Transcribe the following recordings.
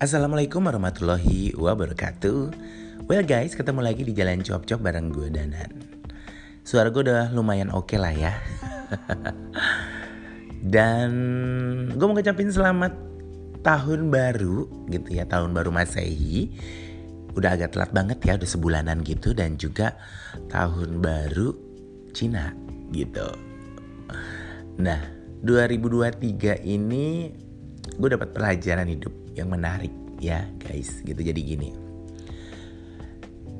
Assalamualaikum warahmatullahi wabarakatuh. Well guys, ketemu lagi di Jalan Cop-Cop bareng gue Danan. Suara gue udah lumayan oke okay lah ya. Dan gue mau ngucapin selamat tahun baru gitu ya Tahun baru Masehi. Udah agak telat banget ya, udah sebulanan gitu. Dan juga tahun baru Cina gitu. Nah, 2023 ini gue dapat pelajaran hidup yang menarik ya guys. Gitu jadi gini.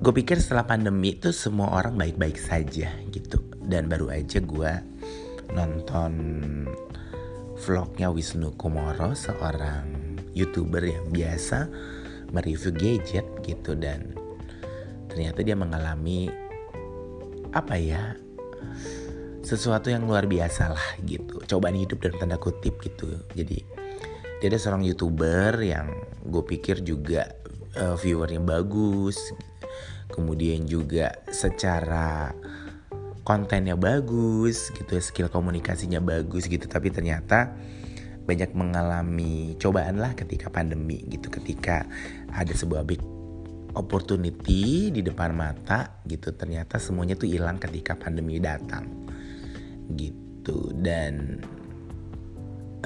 Gue pikir setelah pandemi itu semua orang baik-baik saja gitu. Dan baru aja gue nonton vlognya Wisnu Kumoro seorang youtuber yang biasa mereview gadget gitu. Dan ternyata dia mengalami apa ya sesuatu yang luar biasa lah gitu. Cobaan hidup dalam tanda kutip gitu. Jadi dia ada seorang youtuber yang gue pikir juga uh, viewernya bagus kemudian juga secara kontennya bagus gitu skill komunikasinya bagus gitu tapi ternyata banyak mengalami cobaan lah ketika pandemi gitu ketika ada sebuah big opportunity di depan mata gitu ternyata semuanya tuh hilang ketika pandemi datang gitu. Dan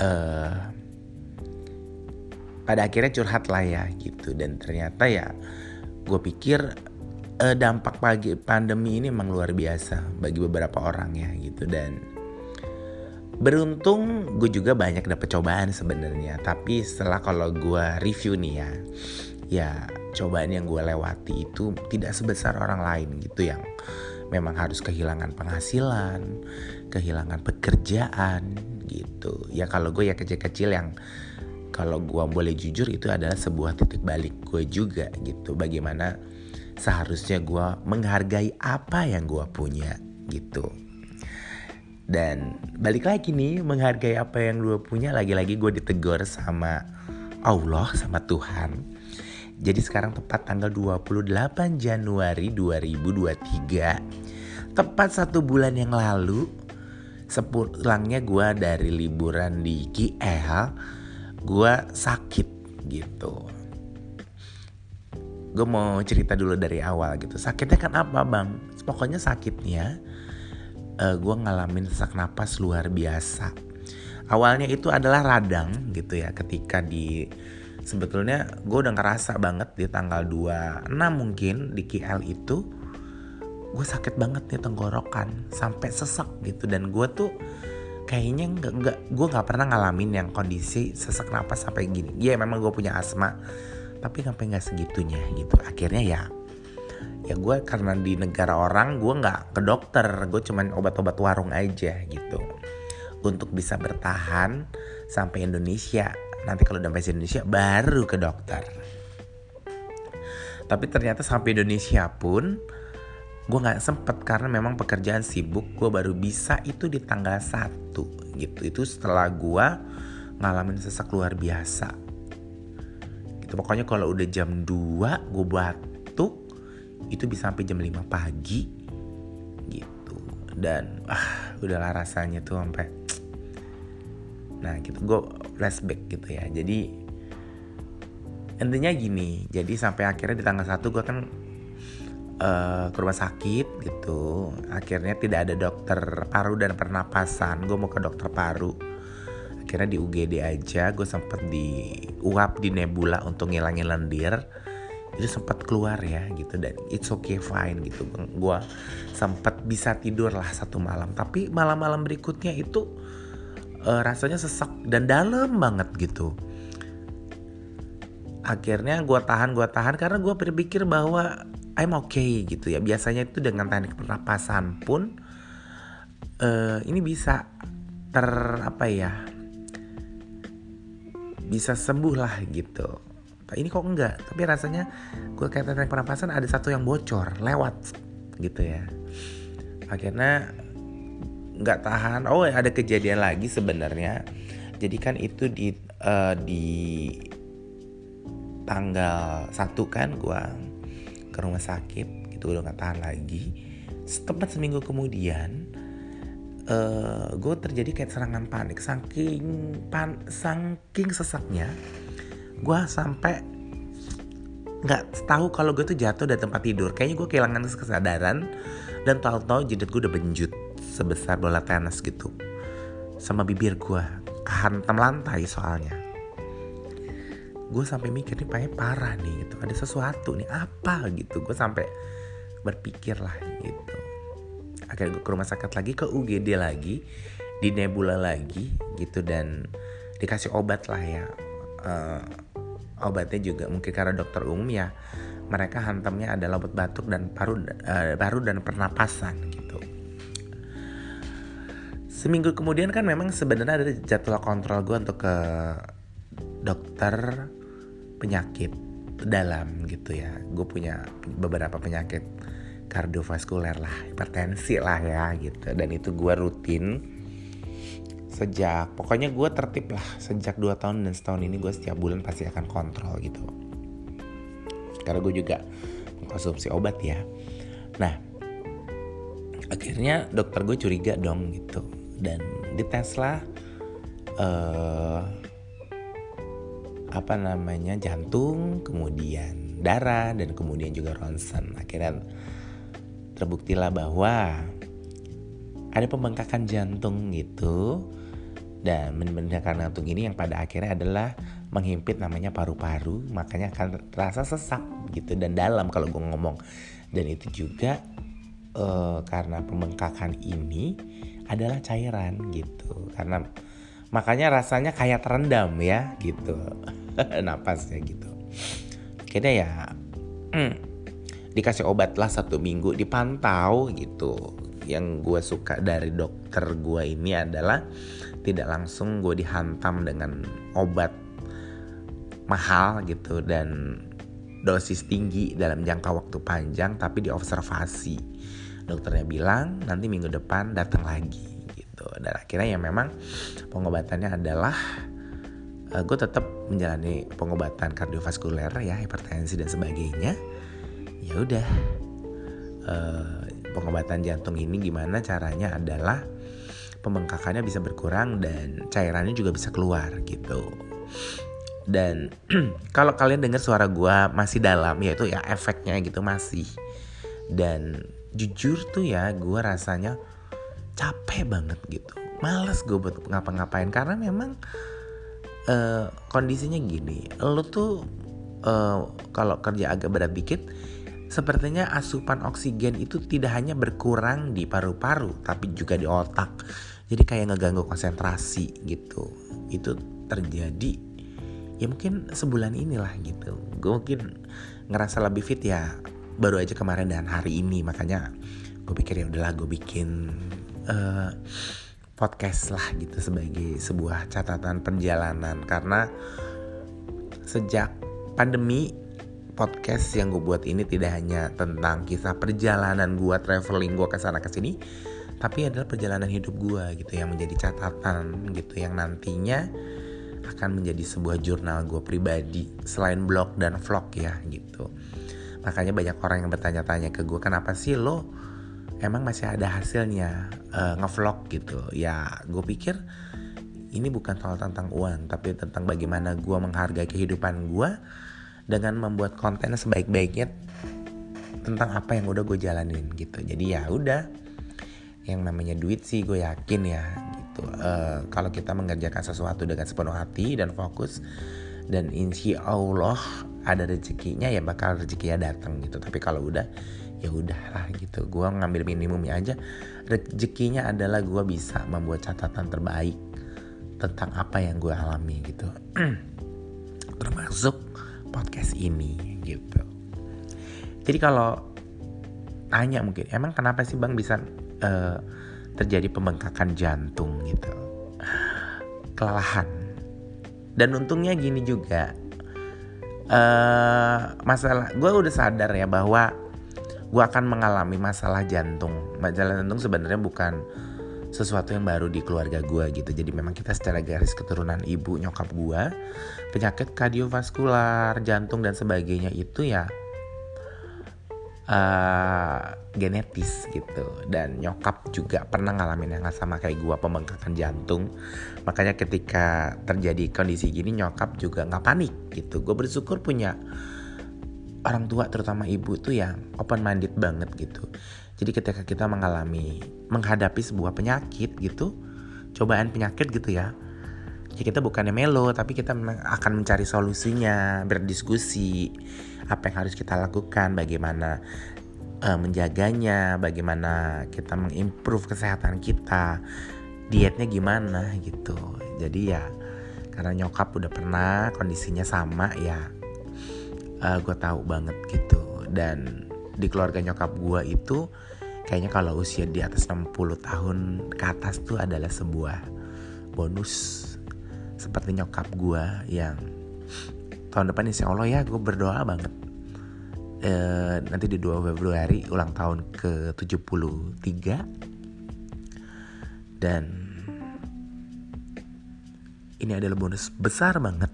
uh, pada akhirnya curhat lah ya gitu. Dan ternyata ya gue pikir eh, dampak pagi pandemi ini emang luar biasa bagi beberapa orang ya gitu. Dan beruntung gue juga banyak dapet cobaan sebenarnya. Tapi setelah kalau gue review nih ya ya cobaan yang gue lewati itu tidak sebesar orang lain gitu yang memang harus kehilangan penghasilan kehilangan pekerjaan gitu. Ya kalau gue ya kecil-kecil yang kalau gue boleh jujur itu adalah sebuah titik balik gue juga gitu. Bagaimana seharusnya gue menghargai apa yang gue punya gitu. Dan balik lagi nih menghargai apa yang gue punya lagi-lagi gue ditegur sama Allah sama Tuhan. Jadi sekarang tepat tanggal 28 Januari 2023 tepat satu bulan yang lalu sepulangnya gue dari liburan di KL gue sakit gitu. Gue mau cerita dulu dari awal gitu. Sakitnya kan apa bang? Pokoknya sakitnya uh, gue ngalamin sesak napas luar biasa. Awalnya itu adalah radang gitu ya ketika di sebetulnya gue udah ngerasa banget di tanggal 26 mungkin di KL itu gue sakit banget nih tenggorokan sampai sesak gitu. Dan gue tuh kayaknya nggak nggak gue nggak pernah ngalamin yang kondisi sesak napas sampai gini. Ya memang gue punya asma tapi sampai nggak segitunya gitu. Akhirnya ya ya gue karena di negara orang gue nggak ke dokter. Gue cuman obat-obat warung aja gitu. Untuk bisa bertahan sampai Indonesia. Nanti kalau udah sampai Indonesia baru ke dokter. Tapi ternyata sampai Indonesia pun gue nggak sempet karena memang pekerjaan sibuk gue baru bisa itu di tanggal 1 gitu. Itu setelah gue ngalamin sesak luar biasa. Gitu pokoknya kalau udah jam 2 gue batuk itu bisa sampai jam 5 pagi gitu. Dan ah udahlah rasanya tuh sampai nah gitu. Gue flashback gitu ya. Jadi intinya gini jadi sampai akhirnya di tanggal 1 gue kan uh, ke rumah sakit gitu. Akhirnya tidak ada dokter paru dan pernapasan. Gue mau ke dokter paru. Akhirnya di UGD aja gue sempet di uap di nebula untuk ngilangin lendir. Itu sempat keluar ya gitu. Dan it's okay fine gitu. Gue sempet bisa tidur lah satu malam. Tapi malam-malam berikutnya itu uh, rasanya sesak dan dalam banget gitu. Akhirnya gue tahan gue tahan karena gue berpikir bahwa I'm okay gitu ya. Biasanya itu dengan teknik pernapasan pun uh, ini bisa ter apa ya bisa sembuh lah gitu. Ini kok enggak? Tapi rasanya gue kayak teknik pernapasan ada satu yang bocor lewat gitu ya. Akhirnya nggak tahan. Oh ada kejadian lagi sebenarnya. Jadi kan itu di uh, di tanggal satu kan gue ke rumah sakit gitu udah nggak tahan lagi. Setepat seminggu kemudian uh, gue terjadi kayak serangan panik. Saking pan saking sesaknya gue sampai nggak tahu kalau gue tuh jatuh dari tempat tidur. Kayaknya gue kehilangan kesadaran dan tahu-tahu jidat gue udah benjut sebesar bola tenis gitu sama bibir gue kehantam lantai soalnya gue sampai mikir nih pakai parah nih gitu. Ada sesuatu nih apa gitu. Gue sampai berpikir lah gitu. Akhirnya gue ke rumah sakit lagi ke UGD lagi di nebula lagi gitu. Dan dikasih obat lah ya. Uh, obatnya juga mungkin karena dokter umum ya mereka hantamnya adalah obat batuk dan paru uh, paru dan pernapasan gitu. Seminggu kemudian kan memang sebenarnya ada jadwal kontrol gue untuk ke dokter penyakit dalam gitu ya. Gue punya beberapa penyakit kardiovaskuler lah hipertensi lah ya gitu. Dan itu gue rutin sejak pokoknya gue tertib lah sejak 2 tahun dan setahun ini gue setiap bulan pasti akan kontrol gitu. Karena gue juga mengkonsumsi obat ya. Nah akhirnya dokter gue curiga dong gitu. Dan dites lah uh, apa namanya jantung kemudian darah dan kemudian juga ronsen. Akhirnya terbuktilah bahwa ada pembengkakan jantung gitu dan mendengarkan jantung ini yang pada akhirnya adalah menghimpit namanya paru-paru makanya akan terasa sesak gitu dan dalam kalau gue ngomong. Dan itu juga uh, karena pembengkakan ini adalah cairan gitu. Karena makanya rasanya kayak terendam ya gitu. Napasnya gitu. Kayaknya ya. Hmm, dikasih obat lah satu minggu dipantau gitu. Yang gue suka dari dokter gue ini adalah tidak langsung gue dihantam dengan obat mahal gitu dan dosis tinggi dalam jangka waktu panjang tapi diobservasi. Dokternya bilang nanti minggu depan datang lagi gitu dan akhirnya ya memang pengobatannya adalah uh, gue tetap menjalani pengobatan kardiovaskuler ya hipertensi dan sebagainya ya udah uh, pengobatan jantung ini gimana caranya adalah pembengkakannya bisa berkurang dan cairannya juga bisa keluar gitu. Dan kalau kalian dengar suara gue masih dalam yaitu ya efeknya gitu masih. Dan jujur tuh ya gue rasanya capek banget gitu. Males gue buat ngapa-ngapain karena memang uh, kondisinya gini. Lo tuh uh, kalau kerja agak berat dikit sepertinya asupan oksigen itu tidak hanya berkurang di paru-paru tapi juga di otak jadi kayak ngeganggu konsentrasi gitu itu terjadi ya mungkin sebulan inilah gitu gue mungkin ngerasa lebih fit ya baru aja kemarin dan hari ini makanya gue pikir ya udahlah gue bikin uh, podcast lah gitu sebagai sebuah catatan perjalanan karena sejak pandemi podcast yang gue buat ini tidak hanya tentang kisah perjalanan gue traveling gue ke sana ke sini tapi adalah perjalanan hidup gue gitu yang menjadi catatan gitu yang nantinya akan menjadi sebuah jurnal gue pribadi selain blog dan vlog ya gitu. Makanya banyak orang yang bertanya-tanya ke gue kenapa sih lo emang masih ada hasilnya uh, ngevlog gitu. Ya gue pikir ini bukan soal tentang uang tapi tentang bagaimana gue menghargai kehidupan gue dengan membuat konten sebaik-baiknya tentang apa yang udah gue jalanin gitu. Jadi ya udah yang namanya duit sih gue yakin ya gitu. Uh, kalau kita mengerjakan sesuatu dengan sepenuh hati dan fokus dan insya Allah ada rezekinya ya bakal rezekinya datang gitu. Tapi kalau udah ya udahlah gitu. Gue ngambil minimumnya aja. Rezekinya adalah gue bisa membuat catatan terbaik tentang apa yang gue alami gitu. Termasuk podcast ini gitu. Jadi kalau tanya mungkin emang kenapa sih bang bisa uh, terjadi pembengkakan jantung? gitu. Kelelahan. Dan untungnya gini juga. Uh, masalah gue udah sadar ya bahwa gue akan mengalami masalah jantung. Masalah jantung sebenarnya bukan sesuatu yang baru di keluarga gue gitu. Jadi memang kita secara garis keturunan ibu nyokap gue penyakit kardiovaskular jantung dan sebagainya itu ya uh, genetis gitu. Dan nyokap juga pernah ngalamin yang sama kayak gua pembengkakan jantung. Makanya ketika terjadi kondisi gini nyokap juga nggak panik gitu. Gue bersyukur punya orang tua terutama ibu tuh yang open minded banget gitu. Jadi ketika kita mengalami menghadapi sebuah penyakit gitu cobaan penyakit gitu ya ya kita bukannya melo tapi kita akan mencari solusinya berdiskusi apa yang harus kita lakukan bagaimana uh, menjaganya bagaimana kita mengimprove kesehatan kita dietnya gimana gitu. Jadi ya karena nyokap udah pernah kondisinya sama ya uh, gue tahu banget gitu. Dan di keluarga nyokap gue itu kayaknya kalau usia di atas 60 tahun ke atas tuh adalah sebuah bonus. Seperti nyokap gue yang tahun depan insya Allah ya gue berdoa banget. E, nanti di 2 Februari ulang tahun ke 73 dan ini adalah bonus besar banget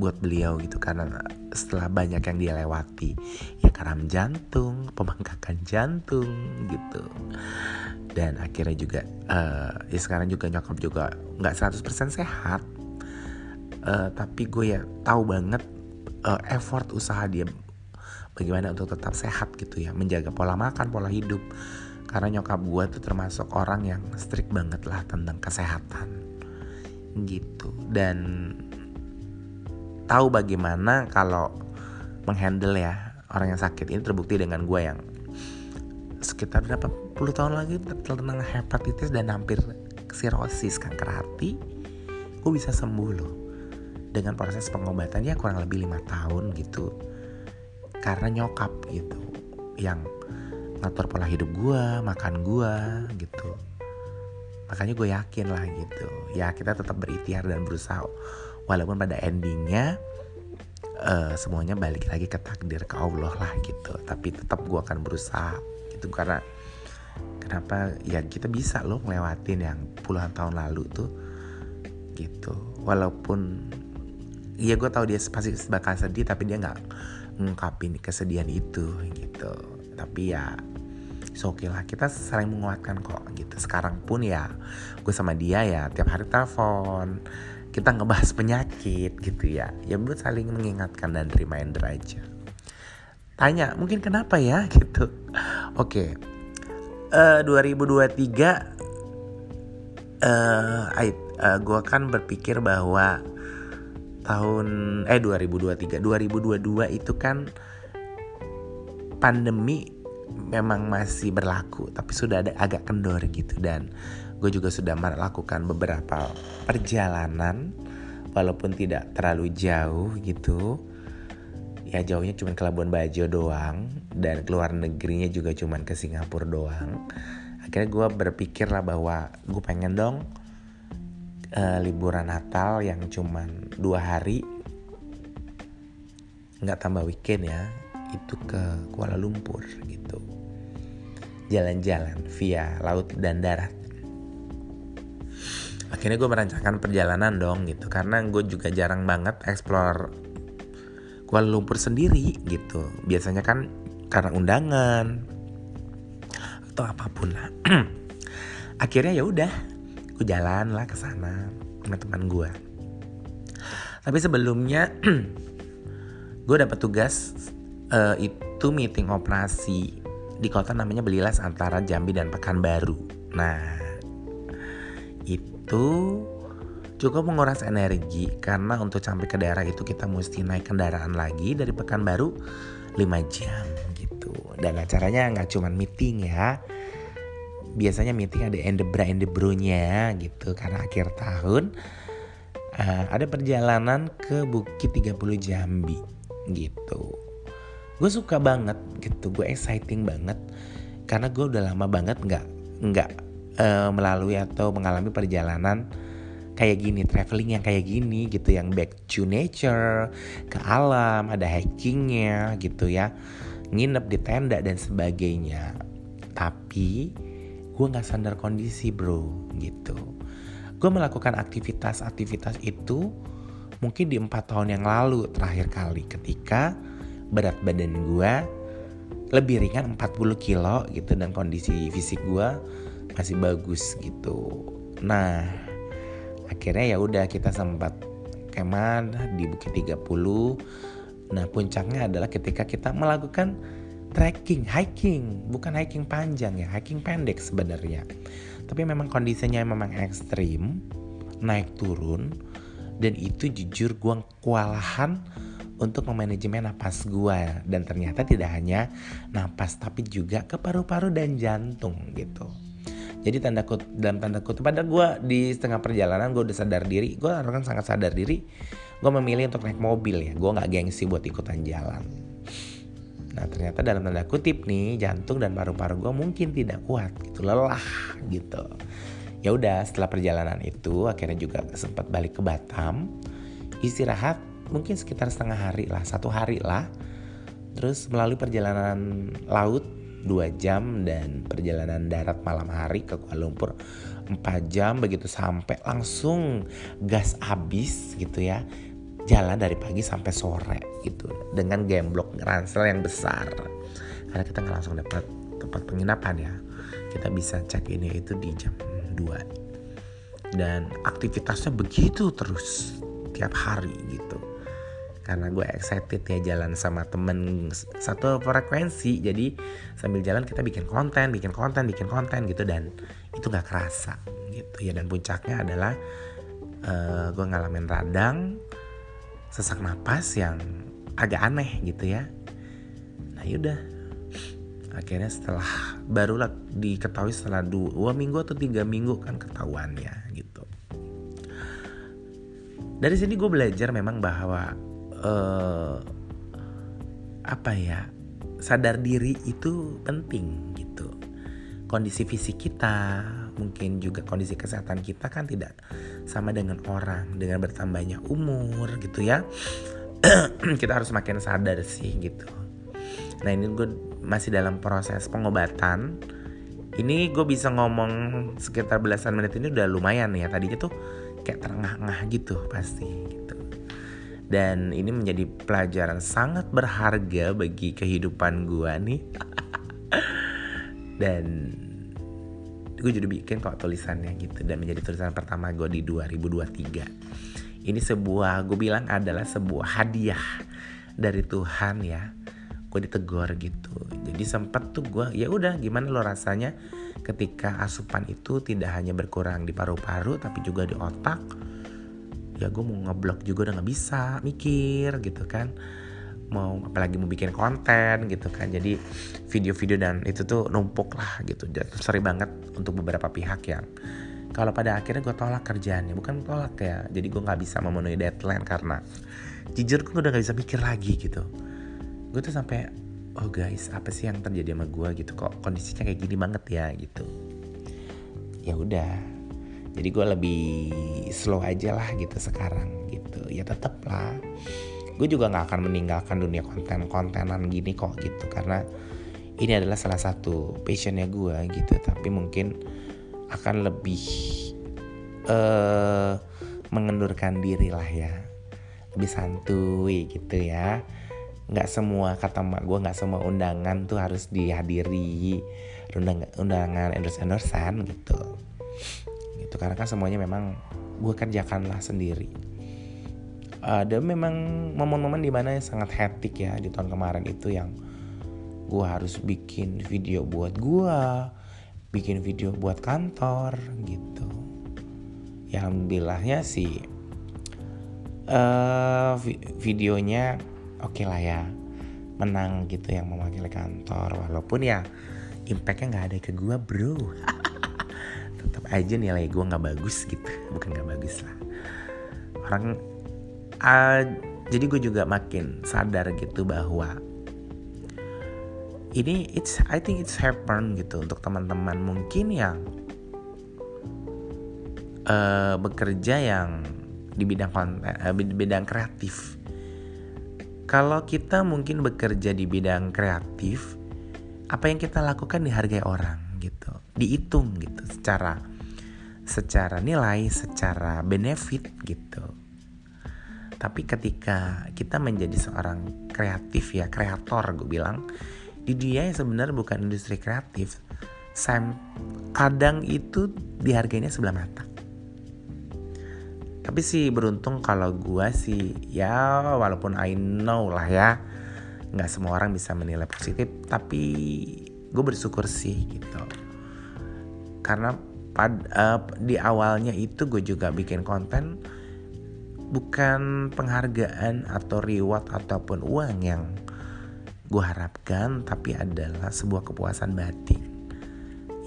buat beliau gitu karena setelah banyak yang dia lewati. Ya karam jantung pembengkakan jantung gitu. Dan akhirnya juga uh, ya sekarang juga nyokap juga nggak 100% sehat. Uh, tapi gue ya tahu banget uh, effort usaha dia bagaimana untuk tetap sehat gitu ya. Menjaga pola makan pola hidup. Karena nyokap gue tuh termasuk orang yang strict banget lah tentang kesehatan. Gitu. Dan tahu bagaimana kalau menghandle ya orang yang sakit ini terbukti dengan gue yang sekitar berapa puluh tahun lagi terkena hepatitis dan hampir sirosis kanker hati gue bisa sembuh loh. Dengan proses pengobatannya kurang lebih lima tahun gitu. Karena nyokap gitu yang ngatur pola hidup gue makan gue gitu. Makanya gue yakin lah gitu. Ya kita tetap berikhtiar dan berusaha walaupun pada endingnya uh, semuanya balik lagi ke takdir ke Allah lah gitu. Tapi tetap gue akan berusaha gitu. Karena kenapa? Ya kita bisa loh ngelewatin yang puluhan tahun lalu tuh gitu. Walaupun Iya gue tahu dia pasti bakal sedih tapi dia nggak ngungkapin kesedihan itu gitu. Tapi ya oke okay lah. Kita saling menguatkan kok gitu. Sekarang pun ya gue sama dia ya tiap hari telepon kita ngebahas penyakit gitu ya. Ya buat saling mengingatkan dan reminder aja. Tanya mungkin kenapa ya? Gitu. Oke. Okay. uh, 2023 uh, uh, gue kan berpikir bahwa tahun eh 2023 2022 itu kan pandemi memang masih berlaku tapi sudah ada agak kendor gitu dan gue juga sudah melakukan beberapa perjalanan walaupun tidak terlalu jauh gitu. Ya jauhnya cuma ke Labuan Bajo doang dan keluar negerinya juga cuma ke Singapura doang. Akhirnya gue berpikir lah bahwa gue pengen dong uh, liburan Natal yang cuman dua hari nggak tambah weekend ya itu ke Kuala Lumpur gitu. Jalan-jalan via laut dan darat akhirnya gue merancangkan perjalanan dong gitu. Karena gue juga jarang banget explore Kuala Lumpur sendiri gitu. Biasanya kan karena undangan atau apa pun lah. Akhirnya ya udah gue jalan lah ke sana sama teman gue tapi sebelumnya gue dapat tugas uh, itu meeting operasi di kota namanya Belilas antara Jambi dan Pekanbaru. Nah itu cukup menguras energi karena untuk sampai ke daerah itu kita mesti naik kendaraan lagi dari Pekanbaru 5 jam gitu. Dan acaranya nggak cuma meeting ya. Biasanya meeting ada endebra endebronya gitu karena akhir tahun. Uh, ada perjalanan ke Bukit 30 Jambi gitu. Gue suka banget gitu gue exciting banget. Karena gue udah lama banget nggak nggak uh, melalui atau mengalami perjalanan kayak gini traveling yang kayak gini gitu yang back to nature ke alam ada hikingnya gitu ya nginep di tenda dan sebagainya. Tapi gue nggak sadar kondisi bro gitu. Gue melakukan aktivitas-aktivitas itu mungkin di empat tahun yang lalu terakhir kali ketika berat badan gue lebih ringan 40 kilo gitu dan kondisi fisik gue masih bagus gitu nah akhirnya ya udah kita sempat kemah di Bukit 30 nah puncaknya adalah ketika kita melakukan trekking, hiking, bukan hiking panjang ya, hiking pendek sebenarnya. Tapi memang kondisinya memang ekstrim, naik turun, dan itu jujur gue kewalahan untuk memanajemen napas gue dan ternyata tidak hanya napas tapi juga ke paru-paru dan jantung gitu. Jadi tanda kut dalam tanda kutip pada gue di setengah perjalanan gue udah sadar diri, gue orang sangat sadar diri, gue memilih untuk naik mobil ya, gue nggak gengsi buat ikutan jalan. Nah ternyata dalam tanda kutip nih jantung dan paru-paru gue mungkin tidak kuat gitu lelah gitu. Ya udah setelah perjalanan itu akhirnya juga sempat balik ke Batam istirahat mungkin sekitar setengah hari lah satu hari lah. Terus melalui perjalanan laut dua jam dan perjalanan darat malam hari ke Kuala Lumpur 4 jam begitu sampai langsung gas habis gitu ya. Jalan dari pagi sampai sore gitu dengan gemblok ransel yang besar. Karena kita nggak langsung dapat tempat penginapan ya. Kita bisa cek ini itu di jam 2 dan aktivitasnya begitu terus tiap hari gitu karena gue excited ya jalan sama temen satu frekuensi. Jadi sambil jalan kita bikin konten bikin konten bikin konten gitu dan itu nggak kerasa gitu ya. Dan puncaknya adalah uh, gue ngalamin radang sesak napas yang agak aneh gitu ya. Nah yaudah akhirnya setelah barulah diketahui setelah dua minggu atau tiga minggu kan ketahuan ya gitu. Dari sini gue belajar memang bahwa uh, apa ya sadar diri itu penting gitu. Kondisi fisik kita mungkin juga kondisi kesehatan kita kan tidak sama dengan orang dengan bertambahnya umur gitu ya. Kita harus makin sadar sih gitu. Nah ini gue masih dalam proses pengobatan. Ini gue bisa ngomong sekitar belasan menit ini udah lumayan ya. Tadinya tuh kayak terengah-engah gitu pasti dan ini menjadi pelajaran sangat berharga bagi kehidupan gue nih. Dan gue jadi bikin kok tulisannya gitu dan menjadi tulisan pertama gue di 2023 ini sebuah gue bilang adalah sebuah hadiah dari Tuhan ya. Gue ditegur gitu. Jadi sempet tuh gue ya udah gimana lo rasanya ketika asupan itu tidak hanya berkurang di paru-paru tapi juga di otak ya gue mau ngeblok juga udah nggak bisa mikir gitu kan. Mau apalagi mau bikin konten gitu kan. Jadi video-video dan itu tuh numpuk lah gitu. Dan sering banget untuk beberapa pihak yang kalau pada akhirnya gue tolak kerjaannya. Bukan tolak ya jadi gue nggak bisa memenuhi deadline karena jujur gue udah nggak bisa mikir lagi gitu. Gue tuh sampai oh guys apa sih yang terjadi sama gue gitu? Kok kondisinya kayak gini banget ya? Gitu. Ya udah jadi gue lebih slow aja lah gitu sekarang gitu. Ya tetap lah. Gue juga nggak akan meninggalkan dunia konten-kontenan gini kok gitu. Karena ini adalah salah satu passionnya gue gitu. Tapi mungkin akan lebih uh, mengendurkan diri lah ya. Lebih santuy gitu ya. Nggak semua kata mak gue nggak semua undangan tuh harus dihadiri undangan undangan endorse endorsean gitu gitu. Karena kan semuanya memang gue kerjakan lah sendiri. Ada memang momen-momen di mana sangat hektik ya di tahun kemarin itu yang gue harus bikin video buat gue bikin video buat kantor gitu. Ya alhamdulillahnya sih uh, videonya oke okay lah ya. Menang gitu yang mewakili kantor. Walaupun ya impactnya nggak ada ke gue bro tetap aja nilai gue nggak bagus gitu. Bukan nggak bagus lah. Orang uh, jadi gue juga makin sadar gitu bahwa ini it's I think it's happen gitu untuk teman-teman mungkin yang uh, bekerja yang di bidang konten uh, bidang kreatif. Kalau kita mungkin bekerja di bidang kreatif apa yang kita lakukan dihargai orang gitu. Dihitung gitu secara secara nilai secara benefit gitu. Tapi ketika kita menjadi seorang kreatif ya kreator gue bilang di dia yang sebenarnya bukan industri kreatif Sam kadang itu dihargainya sebelah mata. Tapi sih beruntung kalau gue sih ya walaupun I know lah ya nggak semua orang bisa menilai positif tapi gue bersyukur sih gitu. Karena pad, uh, di awalnya itu gue juga bikin konten bukan penghargaan atau reward ataupun uang yang gue harapkan tapi adalah sebuah kepuasan batin.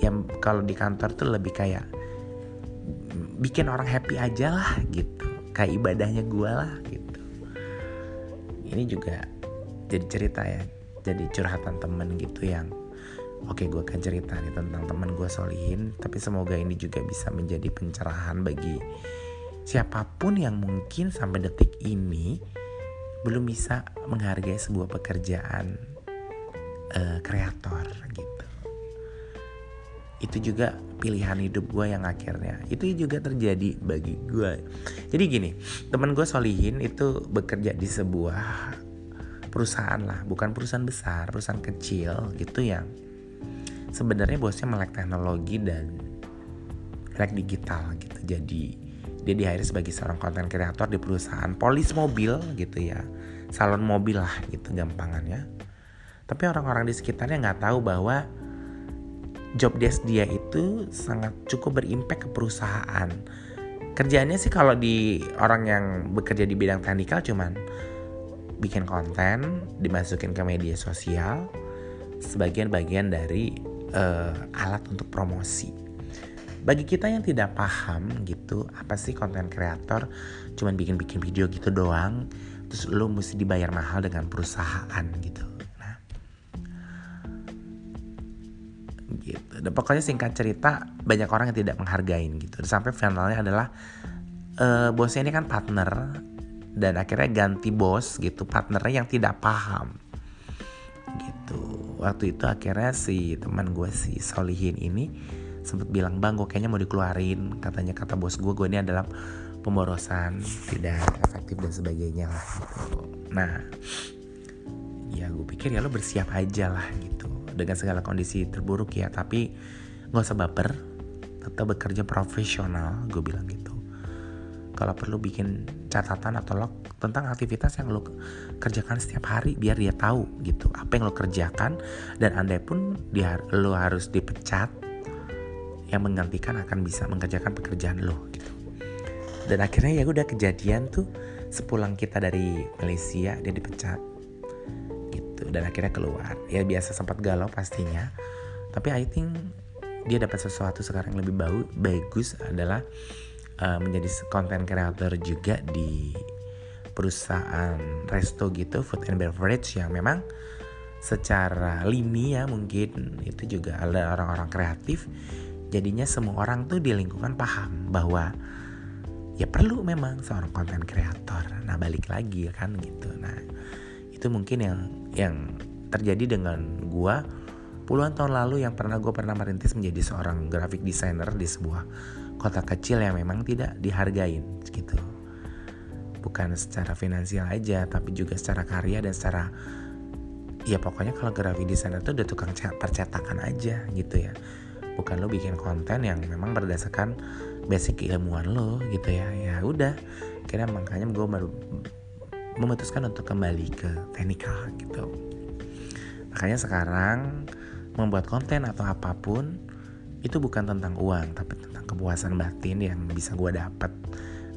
Yang kalau di kantor tuh lebih kayak bikin orang happy aja lah gitu. Kayak ibadahnya gue lah gitu. Ini juga jadi cerita ya jadi curhatan temen gitu yang oke gue akan cerita nih tentang temen gue Solihin tapi semoga ini juga bisa menjadi pencerahan bagi siapa pun yang mungkin sampai detik ini belum bisa menghargai sebuah pekerjaan uh, kreator gitu. Itu juga pilihan hidup gue yang akhirnya itu juga terjadi bagi gue. Jadi gini, teman gue Solihin itu bekerja di sebuah perusahaan lah, bukan perusahaan besar, perusahaan kecil gitu yang sebenarnya bosnya melek teknologi dan melek digital gitu. Jadi dia di sebagai seorang konten kreator di perusahaan polis mobil gitu ya. Salon mobil lah gitu gampangannya. Tapi orang-orang di sekitarnya nggak tahu bahwa job desk dia itu sangat cukup berimpact ke perusahaan. Kerjanya sih kalau di orang yang bekerja di bidang teknikal cuman bikin konten dimasukin ke media sosial sebagian bagian dari uh, alat untuk promosi. Bagi kita yang tidak paham gitu apa sih konten kreator? Cuman bikin-bikin video gitu doang terus lo mesti dibayar mahal dengan perusahaan gitu. Nah gitu. Dan pokoknya singkat cerita banyak orang yang tidak menghargain gitu. Sampai finalnya adalah uh, bosnya ini kan partner dan akhirnya ganti bos gitu partnernya yang tidak paham gitu waktu itu akhirnya si teman gue si Solihin ini sempat bilang bang gue kayaknya mau dikeluarin. Katanya kata bos gue gue ini adalah pemborosan tidak efektif dan sebagainya lah gitu. Nah ya gue pikir ya lo bersiap aja lah gitu. Dengan segala kondisi terburuk ya tapi nggak usah baper tetap bekerja profesional gue bilang gitu. Kalau perlu bikin catatan atau log tentang aktivitas yang lo kerjakan setiap hari biar dia tahu gitu apa yang lo kerjakan dan andai pun dia lo harus dipecat yang menggantikan akan bisa mengerjakan pekerjaan lo gitu. Dan akhirnya ya udah kejadian tuh sepulang kita dari Malaysia dia dipecat gitu dan akhirnya keluar. Ya biasa sempat galau pastinya. Tapi I think dia dapat sesuatu sekarang yang lebih bau, bagus adalah uh, menjadi content creator juga di perusahaan resto gitu food and beverage yang memang secara lini ya mungkin itu juga ada orang-orang kreatif. Jadinya semua orang tuh di lingkungan paham bahwa ya perlu memang seorang konten kreator nah balik lagi kan gitu. Nah itu mungkin yang yang terjadi dengan gua. Puluhan tahun lalu yang pernah gue pernah merintis menjadi seorang graphic designer di sebuah kota kecil yang memang tidak dihargain gitu. Bukan secara finansial aja tapi juga secara karya dan secara ya pokoknya kalau graphic designer itu udah tukang percetakan aja gitu ya. Bukan lo bikin konten yang memang berdasarkan basic ilmuwan lo gitu ya. Ya udah kira makanya gue baru memutuskan untuk kembali ke teknikal gitu. Makanya sekarang membuat konten atau apa pun itu bukan tentang uang tapi kepuasan batin yang bisa gue dapat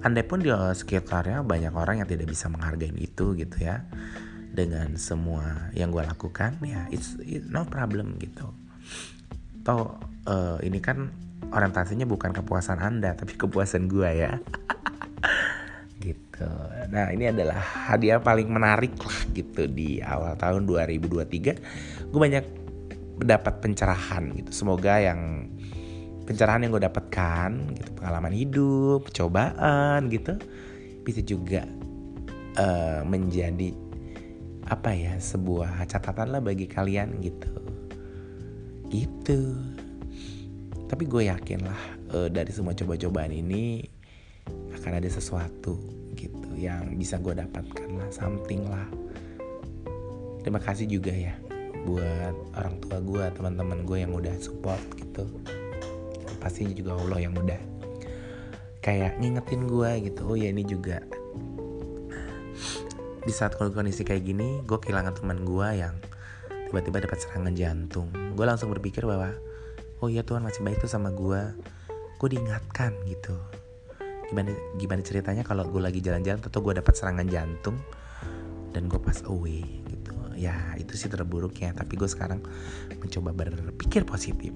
andai pun di sekitarnya banyak orang yang tidak bisa menghargai itu gitu ya. Dengan semua yang gue lakukan ya it's, it's no problem gitu. Toh uh, ini kan orientasinya bukan kepuasan anda tapi kepuasan gue ya. Gitu. Nah ini adalah hadiah paling menarik lah gitu di awal tahun 2023 gue banyak mendapat pencerahan gitu. Semoga yang pencerahan yang gue dapatkan gitu. Pengalaman hidup cobaan gitu. Bisa juga uh, menjadi apa ya sebuah catatan lah bagi kalian gitu. Gitu. Tapi gue yakin lah uh, dari semua coba-cobaan ini akan ada sesuatu gitu yang bisa gue dapatkan lah something lah. Terima kasih juga ya buat orang tua gue teman-teman gue yang udah support gitu pasti juga Allah yang udah kayak ngingetin gue gitu. Oh ya ini juga. Di saat kondisi kayak gini gue kehilangan teman gue yang tiba-tiba dapat serangan jantung. Gue langsung berpikir bahwa oh iya Tuhan masih baik tuh sama gue gue diingatkan gitu. Gimana gimana ceritanya kalau gue lagi jalan-jalan atau gue dapat serangan jantung dan gue pas away ya itu sih terburuknya. Tapi gue sekarang mencoba berpikir positif.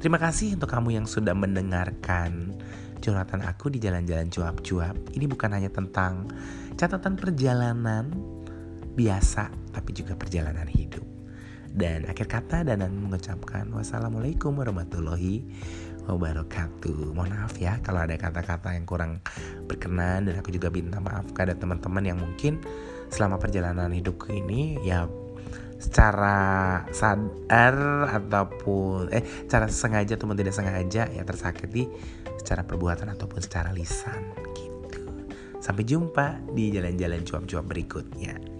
Terima kasih untuk kamu yang sudah mendengarkan curhatan aku di jalan-jalan cuap-cuap. Ini bukan hanya tentang catatan perjalanan biasa tapi juga perjalanan hidup. Dan akhir kata Danan mengucapkan wassalamualaikum warahmatullahi wabarakatuh. Mohon maaf ya kalau ada kata-kata yang kurang berkenan dan aku juga minta maaf kepada teman-teman yang mungkin selama perjalanan hidupku ini ya secara sadar ataupun eh cara sengaja ataupun tidak sengaja ya tersakiti secara perbuatan ataupun secara lisan gitu. Sampai jumpa di jalan-jalan cuap-cuap berikutnya.